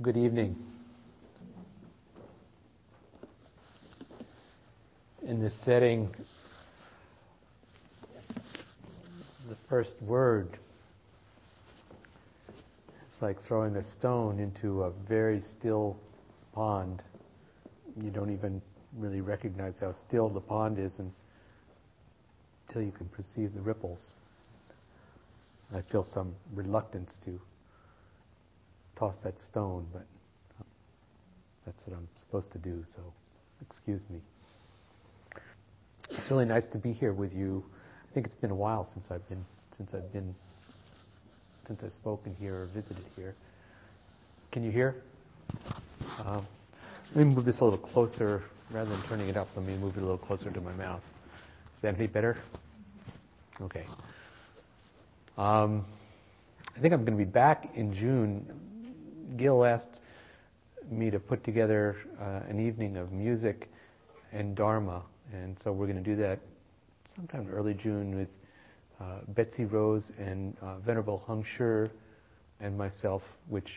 Good evening. In this setting, the first word is like throwing a stone into a very still pond. You don't even really recognize how still the pond is until you can perceive the ripples. I feel some reluctance to toss that stone, but that's what I'm supposed to do, so excuse me. It's really nice to be here with you. I think it's been a while since I've been since I've been since I've spoken here or visited here. Can you hear? Um, let me move this a little closer rather than turning it up. Let me move it a little closer to my mouth. Is that any better? Okay. Um, I think I'm going to be back in June Gil asked me to put together uh, an evening of music and Dharma, and so we're going to do that sometime early June with uh, Betsy Rose and uh, Venerable Heng Sure and myself, which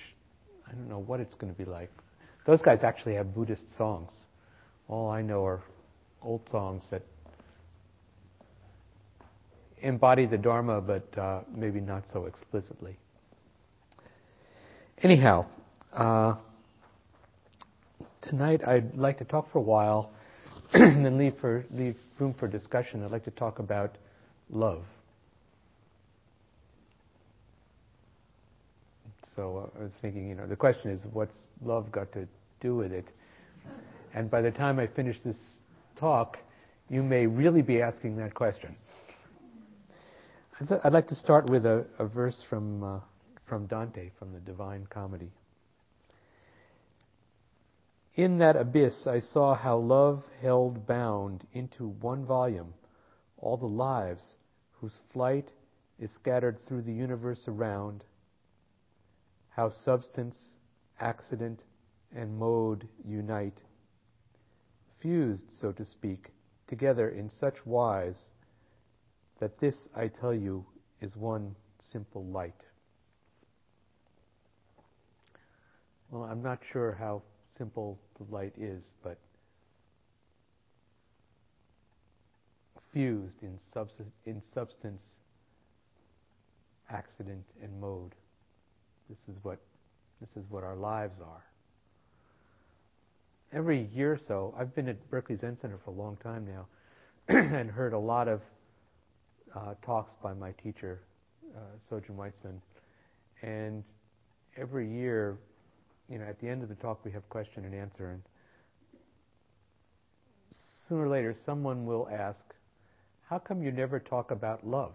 I don't know what it's going to be like. Those guys actually have Buddhist songs. All I know are old songs that embody the Dharma, but uh, maybe not so explicitly. Anyhow, uh, tonight I'd like to talk for a while and then leave, for, leave room for discussion. I'd like to talk about love. So uh, I was thinking, you know, the question is, what's love got to do with it? And by the time I finish this talk, you may really be asking that question. I'd like to start with a, a verse from uh, from Dante, from the Divine Comedy. In that abyss, I saw how love held bound into one volume all the lives whose flight is scattered through the universe around, how substance, accident, and mode unite, fused, so to speak, together in such wise that this, I tell you, is one simple light. Well, I'm not sure how simple the light is, but fused in, subs- in substance, accident, and mode. This is what this is what our lives are. Every year or so, I've been at Berkeley Zen Center for a long time now, and heard a lot of uh, talks by my teacher, uh, Sojun Weitzman, and every year you know, at the end of the talk we have question and answer, and sooner or later someone will ask, "How come you never talk about love?"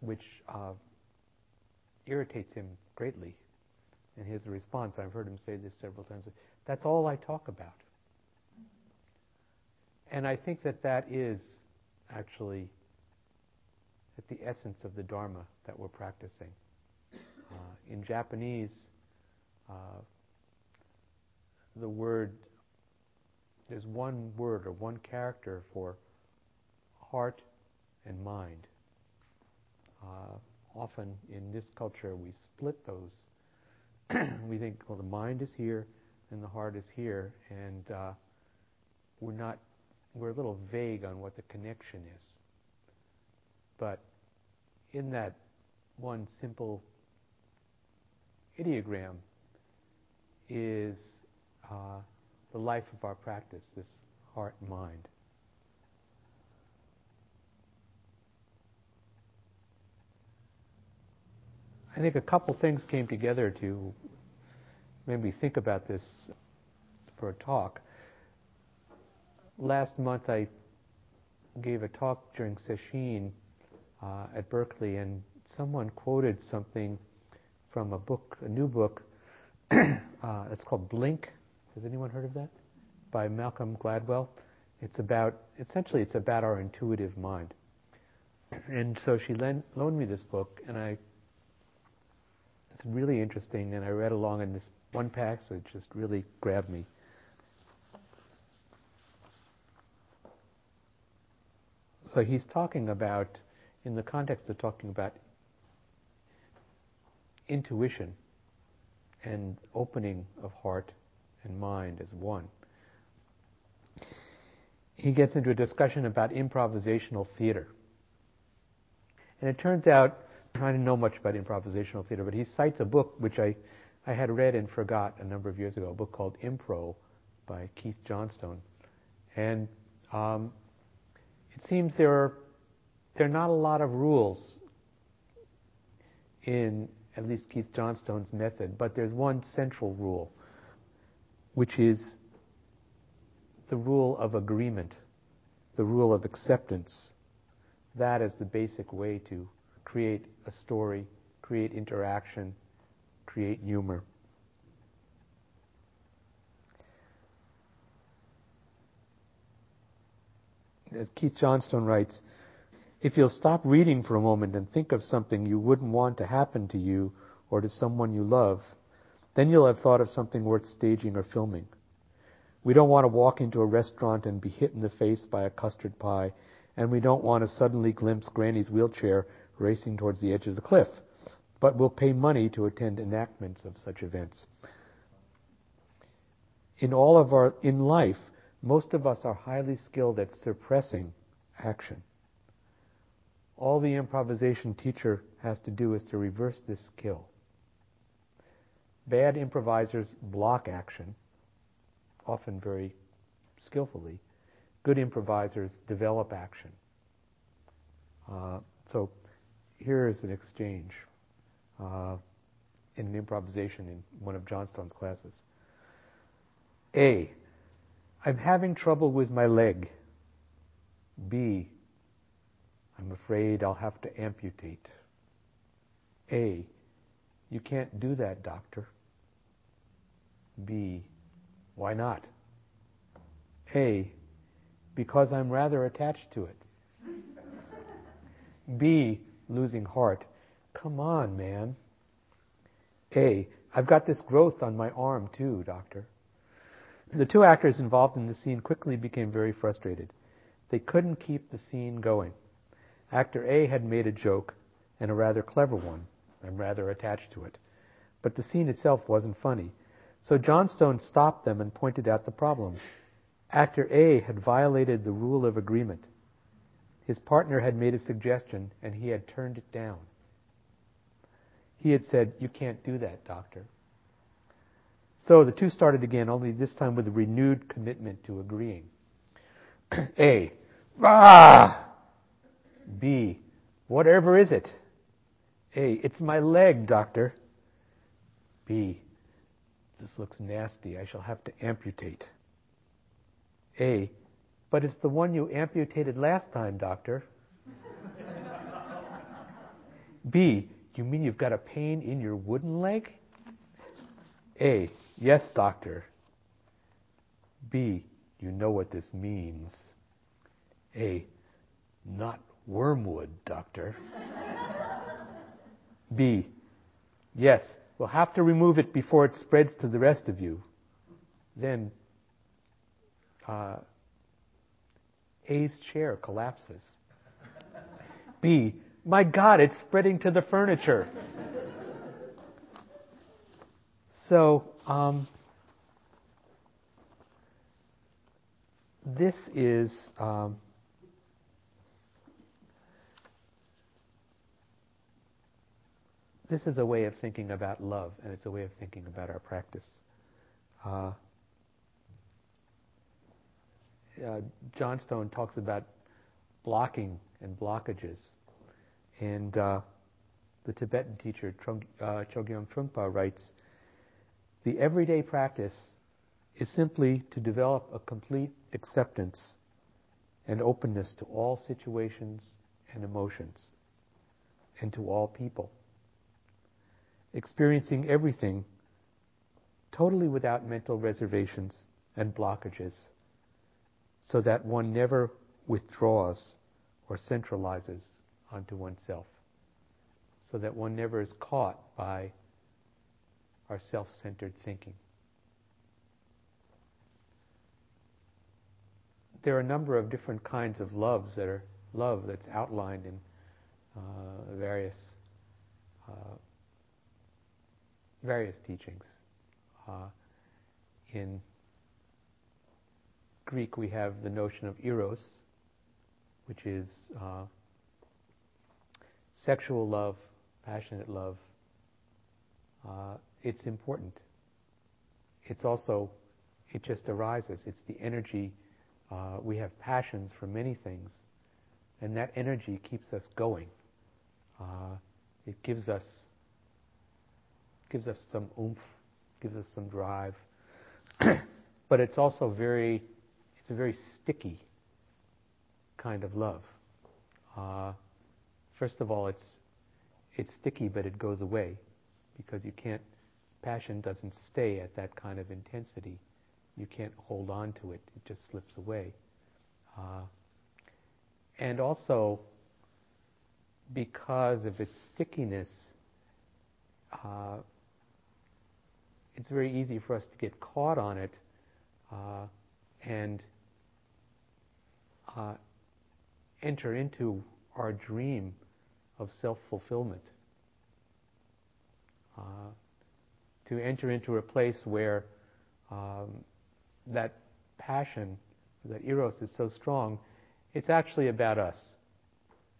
Which uh, irritates him greatly. And his response, I've heard him say this several times, that's all I talk about. And I think that that is actually at the essence of the Dharma that we're practicing. Uh, in Japanese, uh, the word, there's one word or one character for heart and mind. Uh, often in this culture we split those. we think, well, the mind is here and the heart is here, and uh, we're not, we're a little vague on what the connection is. But in that one simple ideogram, is uh, the life of our practice, this heart and mind. I think a couple things came together to make me think about this for a talk. Last month I gave a talk during Sesshin uh, at Berkeley, and someone quoted something from a book, a new book uh, it's called Blink. Has anyone heard of that? By Malcolm Gladwell. It's about, essentially, it's about our intuitive mind. And so she loaned me this book, and I, it's really interesting, and I read along, and this one passage just really grabbed me. So he's talking about, in the context of talking about intuition, and opening of heart and mind as one. He gets into a discussion about improvisational theater. And it turns out, I didn't know much about improvisational theater, but he cites a book which I, I had read and forgot a number of years ago, a book called Impro by Keith Johnstone. And um, it seems there are, there are not a lot of rules in at least Keith Johnstone's method, but there's one central rule, which is the rule of agreement, the rule of acceptance. That is the basic way to create a story, create interaction, create humor. As Keith Johnstone writes, if you'll stop reading for a moment and think of something you wouldn't want to happen to you or to someone you love, then you'll have thought of something worth staging or filming. We don't want to walk into a restaurant and be hit in the face by a custard pie, and we don't want to suddenly glimpse Granny's wheelchair racing towards the edge of the cliff. But we'll pay money to attend enactments of such events. In all of our, in life, most of us are highly skilled at suppressing action. All the improvisation teacher has to do is to reverse this skill. Bad improvisers block action, often very skillfully. Good improvisers develop action. Uh, so here is an exchange uh, in an improvisation in one of Johnstone's classes. A. I'm having trouble with my leg. B. I'm afraid I'll have to amputate. A. You can't do that, doctor. B. Why not? A. Because I'm rather attached to it. B. Losing heart. Come on, man. A. I've got this growth on my arm too, doctor. The two actors involved in the scene quickly became very frustrated. They couldn't keep the scene going. Actor A had made a joke, and a rather clever one. I'm rather attached to it. But the scene itself wasn't funny. So Johnstone stopped them and pointed out the problem. Actor A had violated the rule of agreement. His partner had made a suggestion, and he had turned it down. He had said, You can't do that, doctor. So the two started again, only this time with a renewed commitment to agreeing. A. Ah! B. Whatever is it? A. It's my leg, doctor. B. This looks nasty. I shall have to amputate. A. But it's the one you amputated last time, doctor. B. You mean you've got a pain in your wooden leg? A. Yes, doctor. B. You know what this means. A. Not Wormwood, doctor. B. Yes, we'll have to remove it before it spreads to the rest of you. Then uh, A's chair collapses. B. My God, it's spreading to the furniture. so, um, this is um, this is a way of thinking about love, and it's a way of thinking about our practice. Uh, uh, Johnstone talks about blocking and blockages, and uh, the Tibetan teacher uh, Chogyam Trungpa writes, "The everyday practice is simply to develop a complete acceptance and openness to all situations and emotions, and to all people." Experiencing everything totally without mental reservations and blockages, so that one never withdraws or centralizes onto oneself, so that one never is caught by our self centered thinking. There are a number of different kinds of loves that are love that's outlined in uh, various uh, various teachings. Uh, in Greek, we have the notion of eros, which is uh, sexual love, passionate love. Uh, it's important. It's also, it just arises. It's the energy. Uh, we have passions for many things, and that energy keeps us going. Uh, it gives us gives us some oomph, gives us some drive, but it's also very it's a very sticky kind of love. Uh, first of all, it's it's sticky, but it goes away because you can't. Passion doesn't stay at that kind of intensity. You can't hold on to it; it just slips away. Uh, and also, because of its stickiness, uh, it's very easy for us to get caught on it uh, and uh, enter into our dream of self fulfillment. Uh, to enter into a place where um, that passion, that eros is so strong, it's actually about us,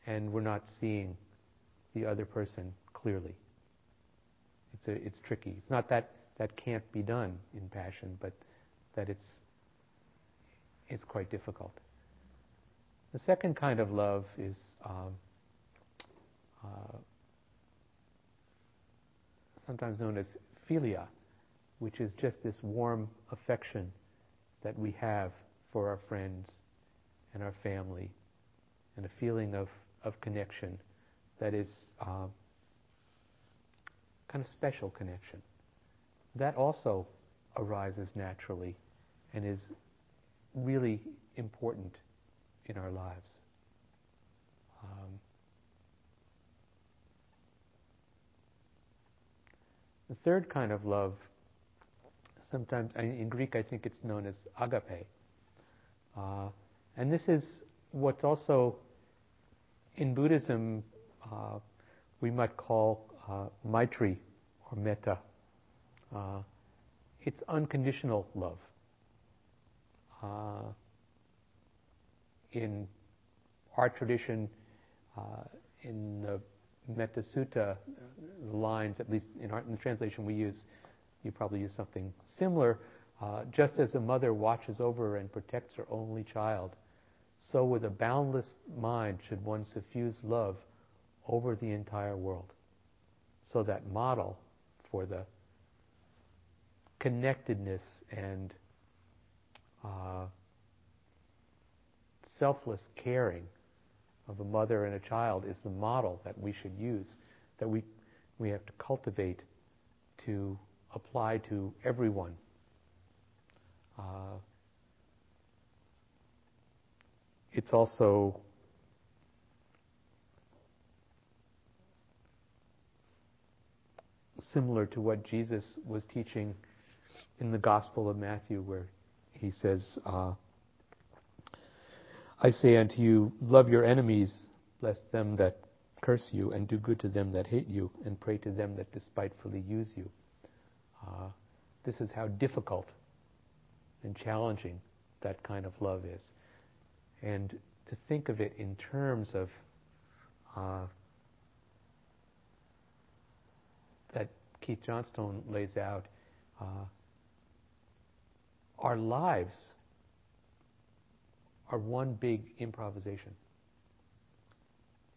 and we're not seeing the other person clearly. It's, a, it's tricky. It's not that that can't be done in passion, but that it's, it's quite difficult. The second kind of love is um, uh, sometimes known as philia, which is just this warm affection that we have for our friends and our family, and a feeling of, of connection that is uh, kind of special connection. That also arises naturally and is really important in our lives. Um, the third kind of love, sometimes in Greek I think it's known as agape. Uh, and this is what's also in Buddhism uh, we might call uh, maitri or metta. Uh, it's unconditional love. Uh, in our tradition, uh, in the Metta Sutta, the lines, at least in, our, in, the translation we use, you probably use something similar. Uh, just as a mother watches over and protects her only child, so with a boundless mind should one suffuse love over the entire world. So that model for the connectedness and uh, selfless caring of a mother and a child is the model that we should use, that we, we have to cultivate to apply to everyone. Uh, it's also similar to what Jesus was teaching in the Gospel of Matthew, where he says, uh, I say unto you, love your enemies, bless them that curse you, and do good to them that hate you, and pray to them that despitefully use you. Uh, this is how difficult and challenging that kind of love is. And to think of it in terms of uh, that Keith Johnstone lays out, uh, our lives are one big improvisation.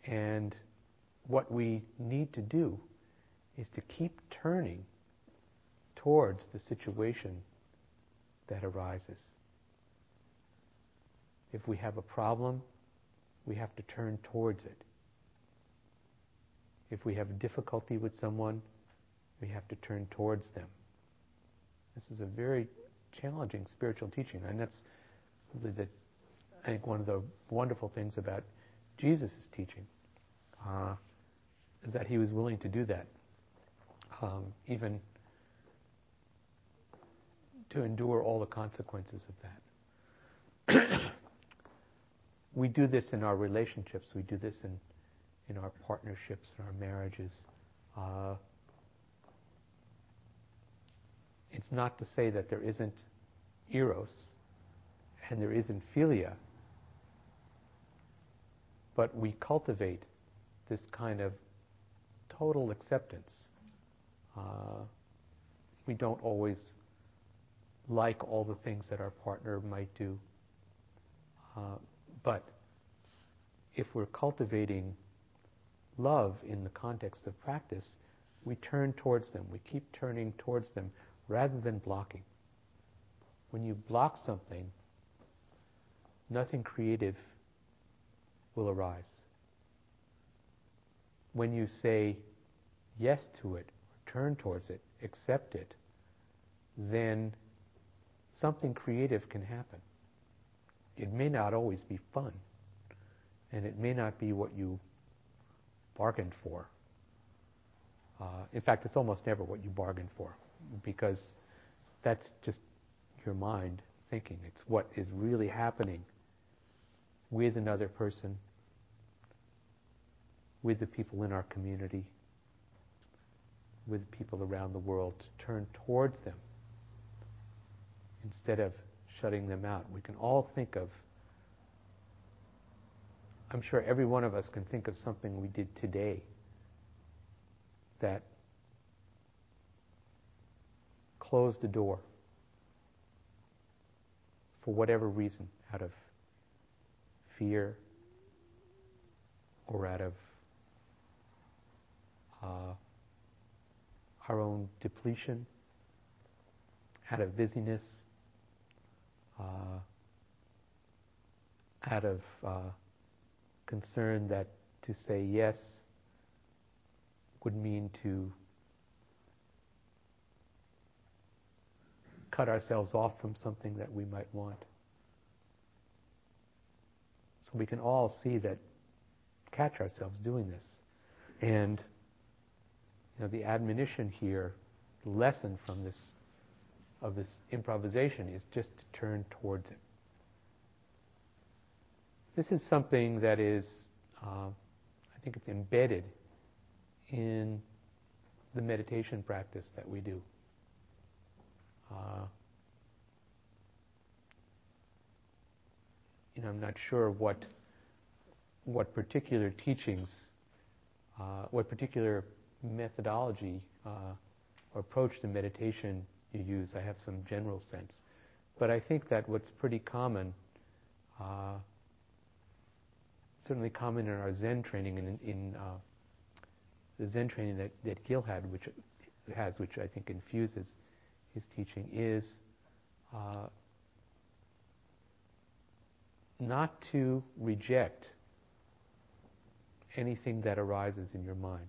And what we need to do is to keep turning towards the situation that arises. If we have a problem, we have to turn towards it. If we have difficulty with someone, we have to turn towards them. This is a very challenging spiritual teaching, and that's really the I think one of the wonderful things about Jesus' teaching uh, is that he was willing to do that, um, even to endure all the consequences of that. we do this in our relationships. We do this in in our partnerships, in our marriages. Uh, it's not to say that there isn't eros and there isn't philia, but we cultivate this kind of total acceptance. Uh, we don't always like all the things that our partner might do. Uh, but if we're cultivating love in the context of practice, we turn towards them. We keep turning towards them rather than blocking. When you block something, nothing creative will arise. When you say yes to it, turn towards it, accept it, then something creative can happen. It may not always be fun, and it may not be what you bargained for. Uh, in fact, it's almost never what you bargained for, because that's just your mind thinking. It's what is really happening with another person, with the people in our community, with people around the world, to turn towards them instead of shutting them out. We can all think of, I'm sure every one of us can think of something we did today that closed the door for whatever reason, out of fear or out of uh, our own depletion, out of busyness, uh, out of uh, concern that to say yes would mean to cut ourselves off from something that we might want. So we can all see that, catch ourselves doing this. And you know, the admonition here, the lesson from this of this improvisation is just to turn towards it. This is something that is, uh, I think it's embedded in the meditation practice that we do. Uh, you know, I'm not sure what what particular teachings, uh, what particular methodology uh, or approach to meditation you use. I have some general sense. But I think that what's pretty common, uh, certainly common in our Zen training and in, in uh, the Zen training that, that Gil had, which has, which I think infuses his teaching, is uh, not to reject anything that arises in your mind.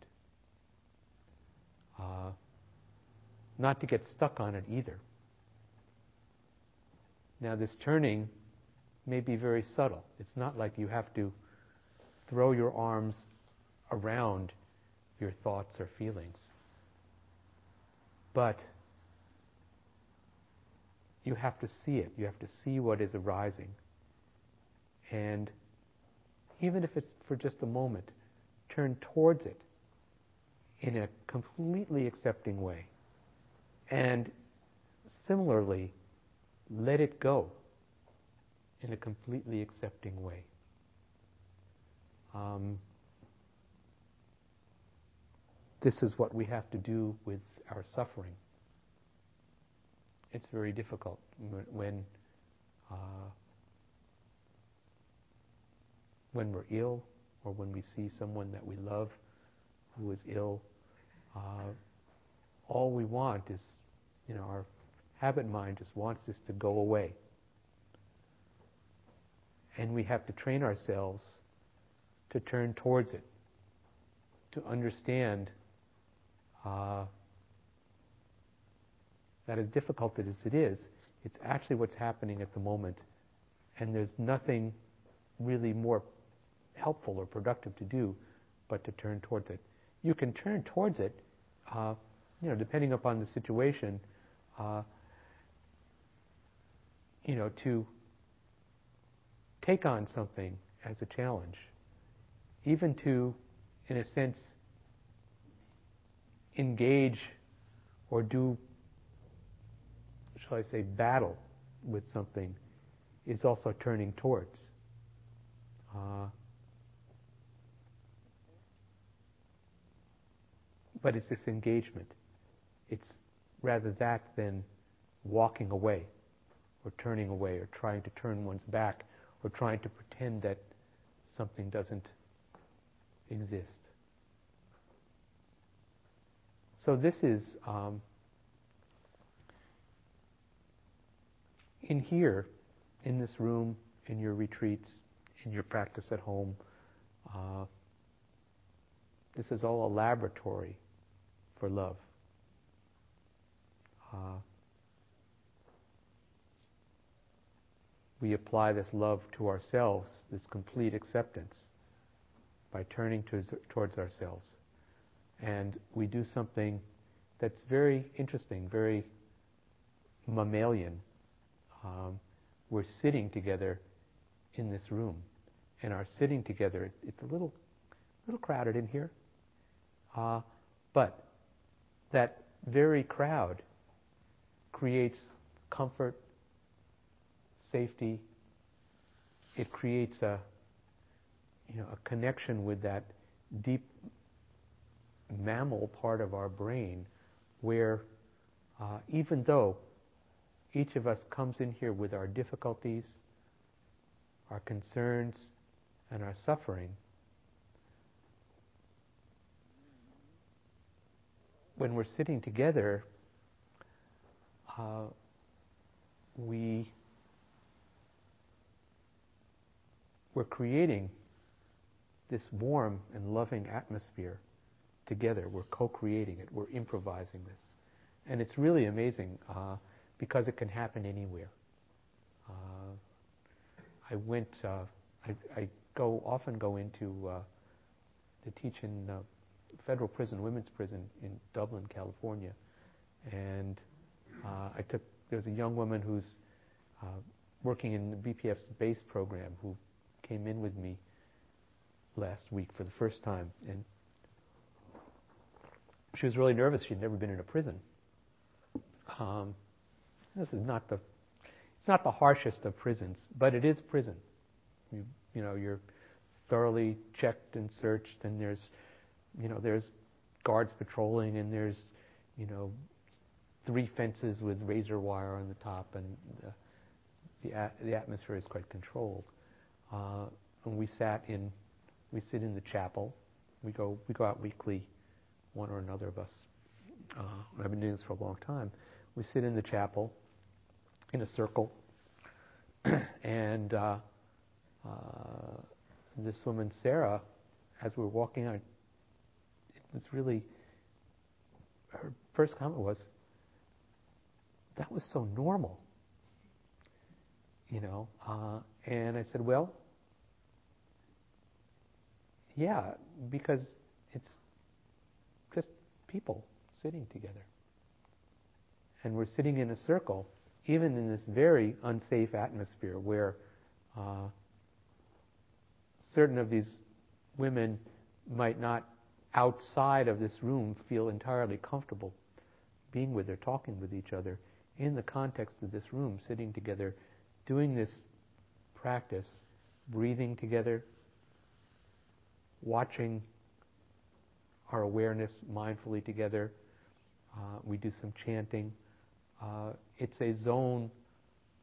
Uh, not to get stuck on it either. Now, this turning may be very subtle. It's not like you have to throw your arms around your thoughts or feelings. But you have to see it. You have to see what is arising. And even if it's for just a moment, turn towards it in a completely accepting way. And similarly, let it go in a completely accepting way. Um, this is what we have to do with our suffering. It's very difficult when uh, when we're ill or when we see someone that we love who is ill. Uh, all we want is you know, our habit mind just wants this to go away. And we have to train ourselves to turn towards it, to understand uh, that as difficult as it is, it's actually what's happening at the moment, and there's nothing really more helpful or productive to do but to turn towards it. You can turn towards it, uh, you know, depending upon the situation, uh, you know, to take on something as a challenge, even to, in a sense, engage or do shall I say, battle with something is also turning towards. Uh, but it's this engagement. It's rather that than walking away or turning away or trying to turn one's back or trying to pretend that something doesn't exist. So this is um, in here, in this room, in your retreats, in your practice at home. Uh, this is all a laboratory for love. Uh, we apply this love to ourselves, this complete acceptance, by turning to, towards ourselves. And we do something that's very interesting, very mammalian. Um, we're sitting together in this room, and our sitting together, it's a little, little crowded in here, uh, but that very crowd creates comfort, safety. It creates a, you know, a connection with that deep mammal part of our brain where uh, even though each of us comes in here with our difficulties, our concerns, and our suffering, when we're sitting together, uh, we we're creating this warm and loving atmosphere together. We're co-creating it. We're improvising this, and it's really amazing uh, because it can happen anywhere. Uh, I went. Uh, I, I, go often go into uh, to teach in uh, federal prison, women's prison in Dublin, California, and uh, I took. There's a young woman who's working in the BPF's base program who came in with me last week for the first time, and she was really nervous. She'd never been in a prison. Um, this is not the it's not the harshest of prisons, but it is prison. You, you know, you're thoroughly checked and searched, and there's you know there's guards patrolling, and there's you know three fences with razor wire on the top, and the the, the atmosphere is quite controlled. Uh, and we sat in we sit in the chapel. We go we go out weekly one or another of us. Uh, I've been doing this for a long time. We sit in the chapel in a circle, and uh, uh, this woman, Sarah, as we were walking out, it was really, her first comment was, that was so normal. You know, uh, and I said, well, yeah, because it's just people sitting together. And we're sitting in a circle, even in this very unsafe atmosphere where uh, certain of these women might not, outside of this room, feel entirely comfortable being with or talking with each other. In the context of this room, sitting together, doing this practice, breathing together, watching our awareness mindfully together. Uh, we do some chanting. Uh, it's a zone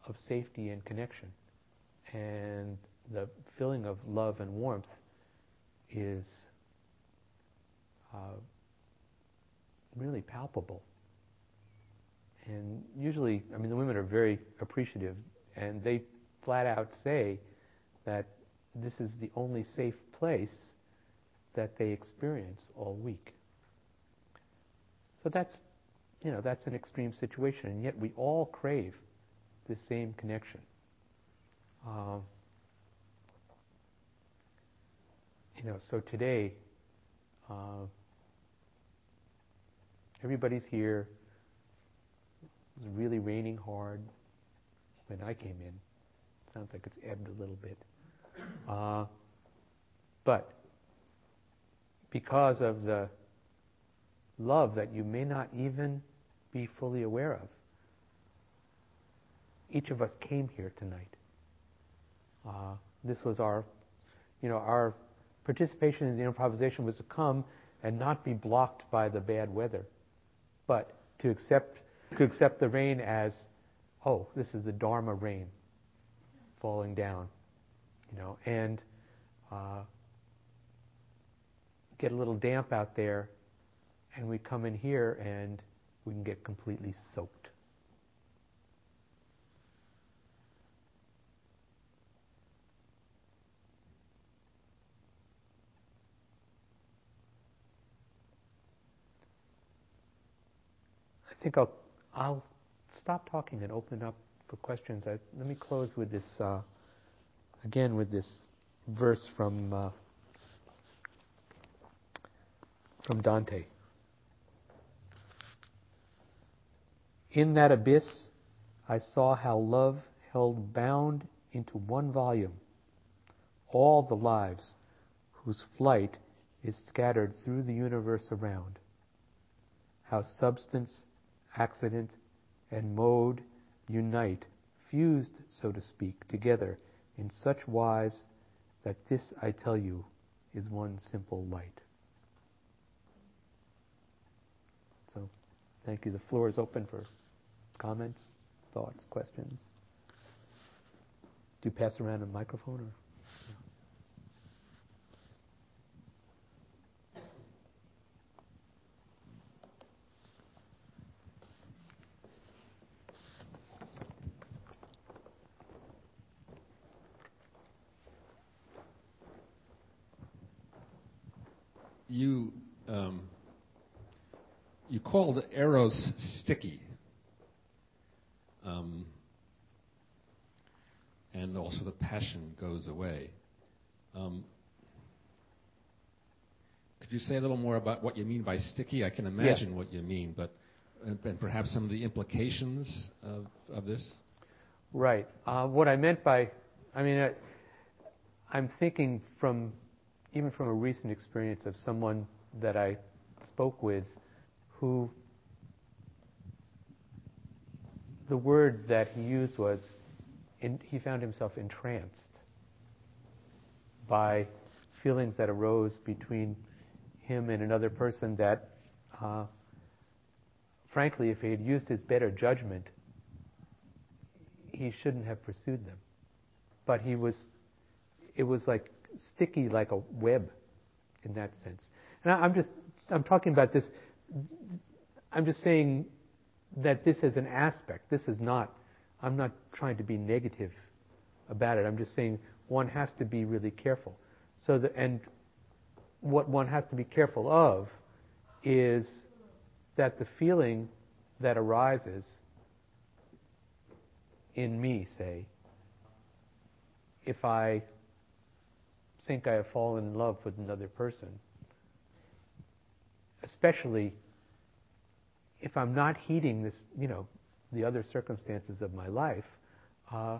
of safety and connection. And the feeling of love and warmth is uh, really palpable. And usually, I mean, the women are very appreciative, and they flat out say that this is the only safe place that they experience all week. So that's, you know, that's an extreme situation, and yet we all crave the same connection. Um, you know, so today, uh, everybody's here. It was really raining hard when I came in. Sounds like it's ebbed a little bit. Uh, but because of the love that you may not even be fully aware of. each of us came here tonight. Uh, this was our, you know, our participation in the improvisation was to come and not be blocked by the bad weather, but to accept to accept the rain as, oh, this is the Dharma rain falling down, you know, and uh, get a little damp out there, and we come in here and we can get completely soaked. I think I'll I'll stop talking and open up for questions. I, let me close with this uh, again with this verse from uh, from Dante. In that abyss, I saw how love held bound into one volume all the lives whose flight is scattered through the universe around. How substance accident, and mode unite, fused, so to speak, together in such wise that this, I tell you, is one simple light. So, thank you. The floor is open for comments, thoughts, questions. Do you pass around a microphone or? you um, you called eros sticky, um, and also the passion goes away. Um, could you say a little more about what you mean by sticky? I can imagine what you mean, but and, and, perhaps some of the implications of, of this. Right. Uh, what I meant by, I mean, I, I'm thinking from even from a recent experience of someone that I spoke with who the word that he used was in, he found himself entranced by feelings that arose between him and another person that, uh, frankly, if he had used his better judgment, he shouldn't have pursued them. But he was, it was like sticky like a web in that sense. And I, am just, I'm talking about this, I'm just saying that this is an aspect. This is not, I'm not trying to be negative about it. I'm just saying one has to be really careful. So the, and what one has to be careful of is that the feeling that arises in me, say, if I think I have fallen in love with another person. Especially if I'm not heeding this, you know, the other circumstances of my life, uh,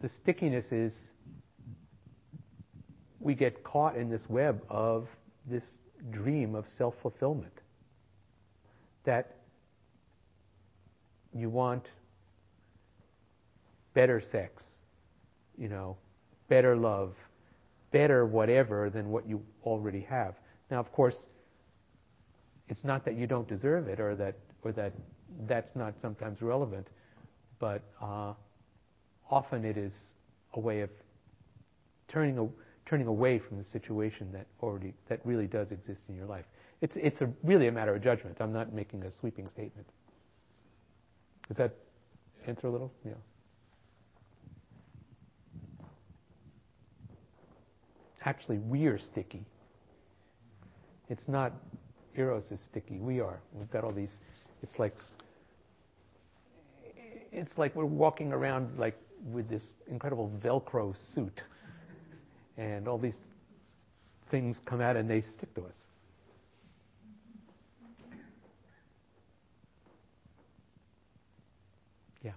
the stickiness is we get caught in this web of this dream of self fulfillment. That you want better sex, you know, better love, better whatever than what you already have. Now, of course, it's not that you don't deserve it or that or that that's not sometimes relevant, but uh, often it is a way of turning a, turning away from the situation that already that really does exist in your life. It's it's a, really a matter of judgment. I'm not making a sweeping statement. Does that answer a little? Yeah. Actually, we are sticky. It's not Eros is sticky. We are. We've got all these. It's like it's like we're walking around like with this incredible Velcro suit, and all these things come out and they stick to us. Yeah.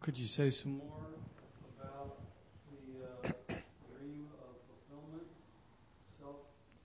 Could you say some more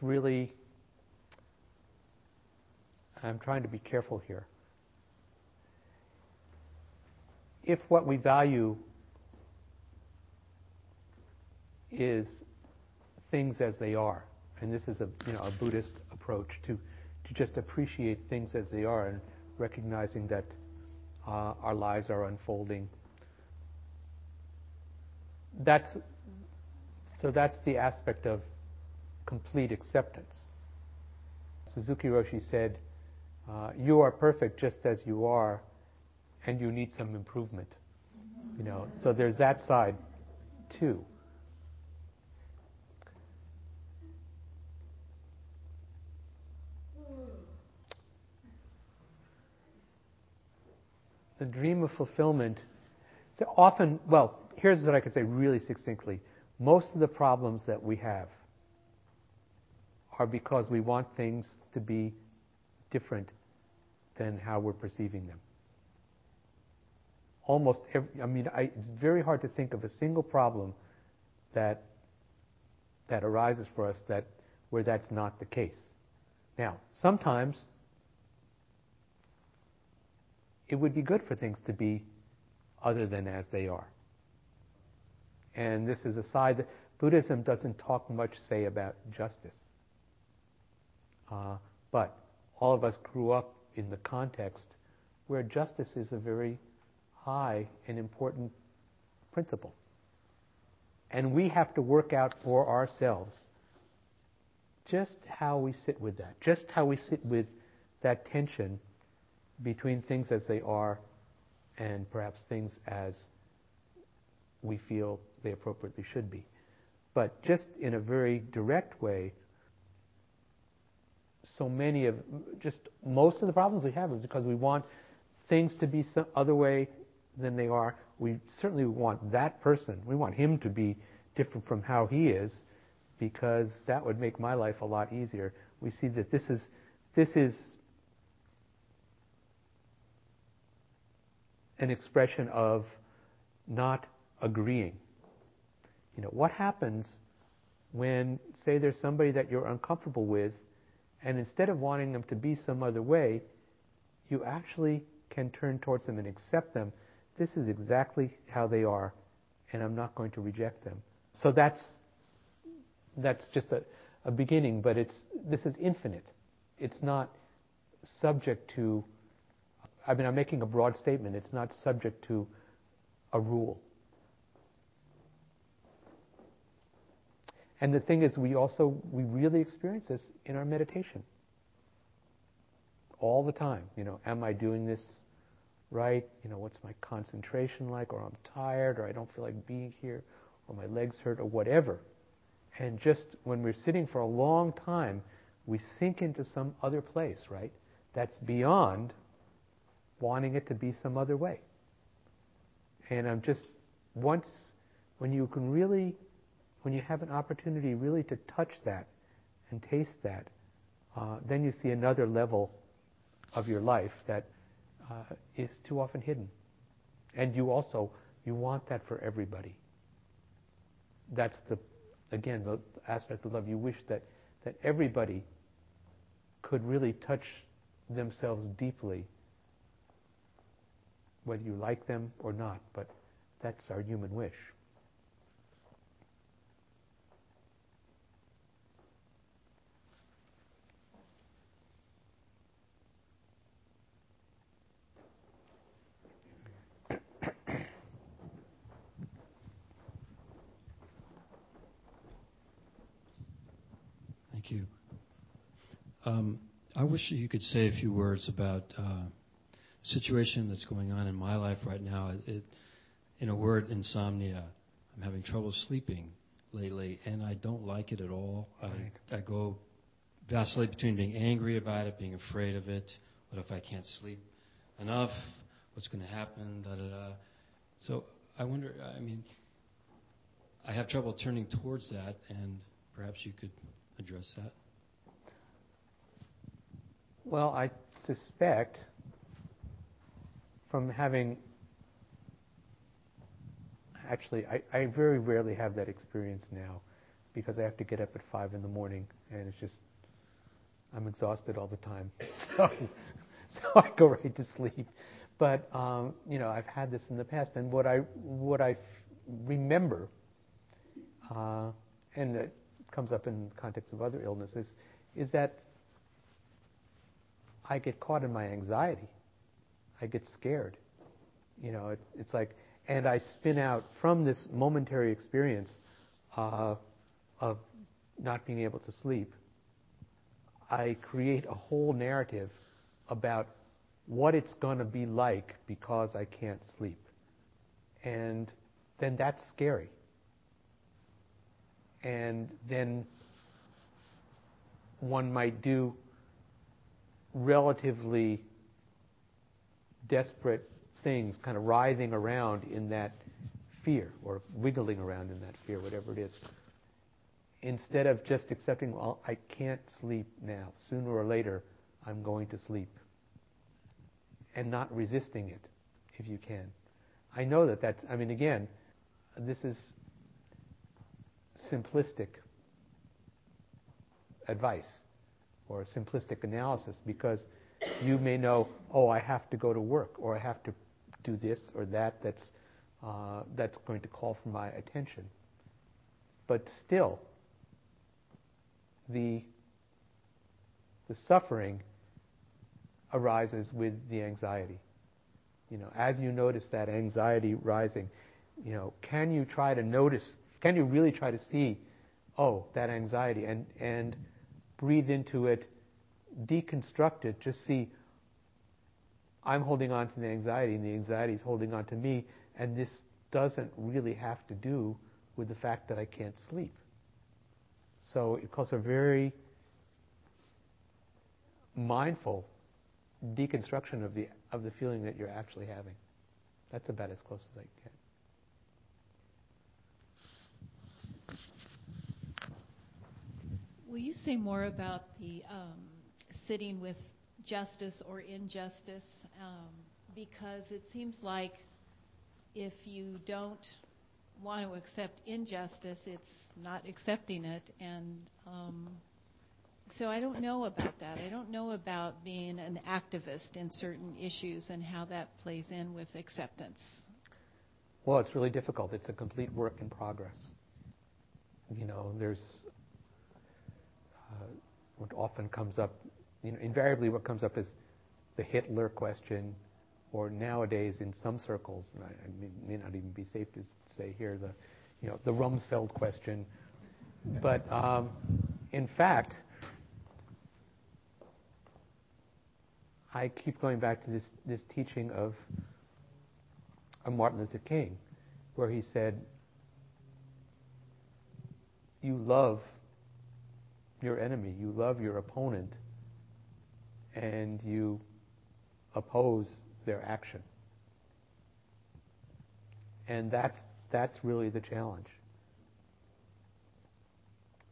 really, I'm trying to be careful here. If what we value is things as they are, and this is a you know a Buddhist approach to to just appreciate things as they are and recognizing that uh, our lives are unfolding. That's so that's the aspect of complete acceptance. Suzuki Roshi said, uh, "You are perfect just as you are, and you need some improvement." You know, so there's that side too. The dream of fulfillment. So often, well, here's what I could say really succinctly. Most of the problems that we have are because we want things to be different than how we're perceiving them. Almost every, I mean, I, it's very hard to think of a single problem that that arises for us that where that's not the case. Now, sometimes it would be good for things to be other than as they are. And this is a side that Buddhism doesn't talk much, say, about justice. Uh, but all of us grew up in the context where justice is a very high and important principle. And we have to work out for ourselves just how we sit with that, just how we sit with that tension between things as they are and perhaps things as we feel they appropriately should be. But just in a very direct way, so many of, just most of the problems we have is because we want things to be some other way than they are. We certainly want that person, we want him to be different from how he is because that would make my life a lot easier. We see that this is, this is an expression of not agreeing. You know, what happens when, say, there's somebody that you're uncomfortable with and instead of wanting them to be some other way, you actually can turn towards them and accept them. This is exactly how they are, and I'm not going to reject them. So that's that's just a, a beginning, but it's this is infinite. It's not subject to I mean I'm making a broad statement, it's not subject to a rule. And the thing is, we also, we really experience this in our meditation. All the time. You know, am I doing this right? You know, what's my concentration like? Or I'm tired, or I don't feel like being here, or my legs hurt, or whatever. And just when we're sitting for a long time, we sink into some other place, right? That's beyond wanting it to be some other way. And I'm just, once, when you can really when you have an opportunity really to touch that and taste that, uh, then you see another level of your life that uh, is too often hidden. And you also, you want that for everybody. That's the, again, the aspect of love. You wish that, that everybody could really touch themselves deeply, whether you like them or not, but that's our human wish. Thank you. Um, I wish you could say a few words about uh, the situation that's going on in my life right now. It, in a word, insomnia. I'm having trouble sleeping lately, and I don't like it at all. Right. I, I go vacillate between being angry about it, being afraid of it. What if I can't sleep enough? What's going to happen? Da da da. So I wonder. I mean, I have trouble turning towards that, and perhaps you could address that? Well, I suspect from having actually, I, I very rarely have that experience now because I have to get up at five in the morning and it's just I'm exhausted all the time, so so I go right to sleep. But um, you know, I've had this in the past, and what I what I f- remember, uh, and it comes up in the context of other illnesses, is that I get caught in my anxiety. I get scared. You know, it, it's like, and I spin out from this momentary experience uh, of not being able to sleep. I create a whole narrative about what it's going to be like because I can't sleep. And then that's scary. And then one might do relatively desperate things, kind of writhing around in that fear or wiggling around in that fear, whatever it is. Instead of just accepting, well, I can't sleep now. Sooner or later, I'm going to sleep. And not resisting it, if you can. I know that that's, I mean, again, this is simplistic advice or simplistic analysis because you may know, oh, I have to go to work or I have to do this or that that's, uh, that's going to call for my attention. But still, the, the suffering arises with the anxiety. You know, as you notice that anxiety rising, you know, can you try to notice, can you really try to see, oh, that anxiety and, and breathe into it, deconstruct it, just see, I'm holding on to the anxiety and the anxiety is holding on to me and this doesn't really have to do with the fact that I can't sleep. So it calls a very mindful deconstruction of the of the feeling that you're actually having. That's about as close as I can get. Will you say more about the um, sitting with justice or injustice? Um, because it seems like if you don't want to accept injustice, it's not accepting it, and um, so I don't know about that. I don't know about being an activist in certain issues and how that plays in with acceptance. Well, it's really difficult. It's a complete work in progress. You know, there's what often comes up, you know, invariably what comes up is the Hitler question, or nowadays in some circles, and I, I mean, may not even be safe to say here, the, you know, the Rumsfeld question. But um, in fact, I keep going back to this, this teaching of, of Martin Luther King, where he said, You love your enemy, you love your opponent, and you oppose their action. And that's, that's really the challenge.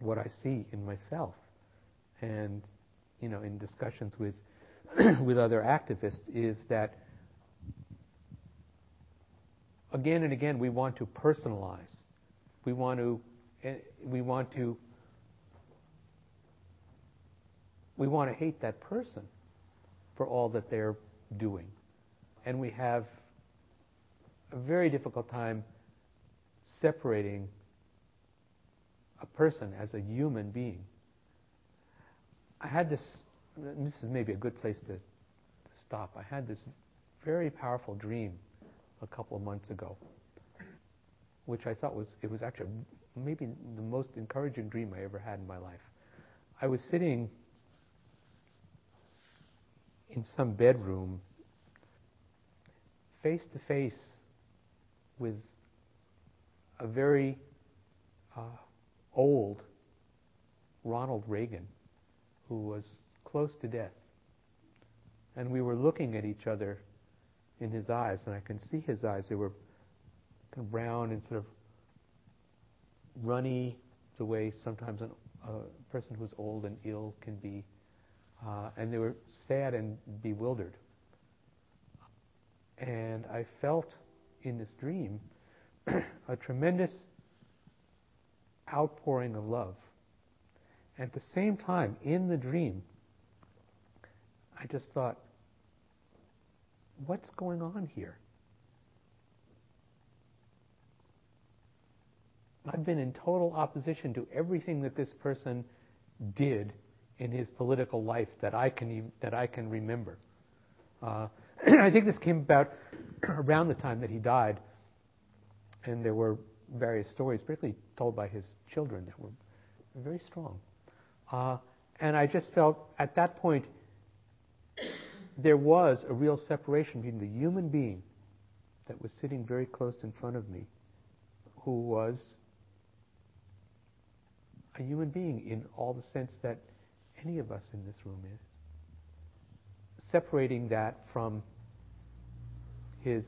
What I see in myself, and you know, in discussions with with other activists is that again and again we want to personalize. We want to eh, we want to we want to hate that person for all that they're doing. And we have a very difficult time separating a person as a human being. I had this this is maybe a good place to, to stop. I had this very powerful dream a couple of months ago, which I thought was it was actually maybe the most encouraging dream I ever had in my life. I was sitting in some bedroom face to face with a very uh, old Ronald Reagan, who was close to death. And we were looking at each other in his eyes, and I can see his eyes. They were kind of brown and sort of runny, the way sometimes an, a person who's old and ill can be. Uh, and they were sad and bewildered. And I felt in this dream a tremendous outpouring of love. At the same time, in the dream, I just thought, what's going on here? I've been in total opposition to everything that this person did in his political life that I can that I can remember. Uh, I think this came about around the time that he died, and there were various stories, particularly told by his children, that were very strong. Uh, and I just felt at that point there was a real separation between the human being that was sitting very close in front of me, who was a human being in all the sense that any of us in this room is. Separating that from his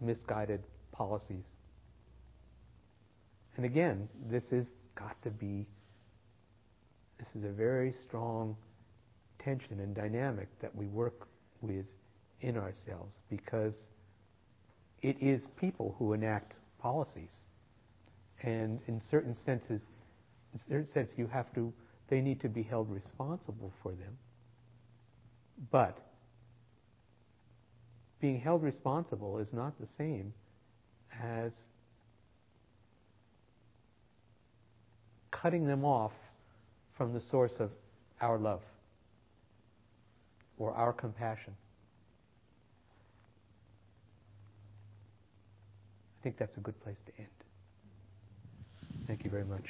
misguided policies. And again, this has got to be, this is a very strong tension and dynamic that we work with in ourselves because it is people who enact policies. And in certain senses, in certain sense, you have to, they need to be held responsible for them. But being held responsible is not the same as cutting them off from the source of our love or our compassion. I think that's a good place to end. Thank you very much.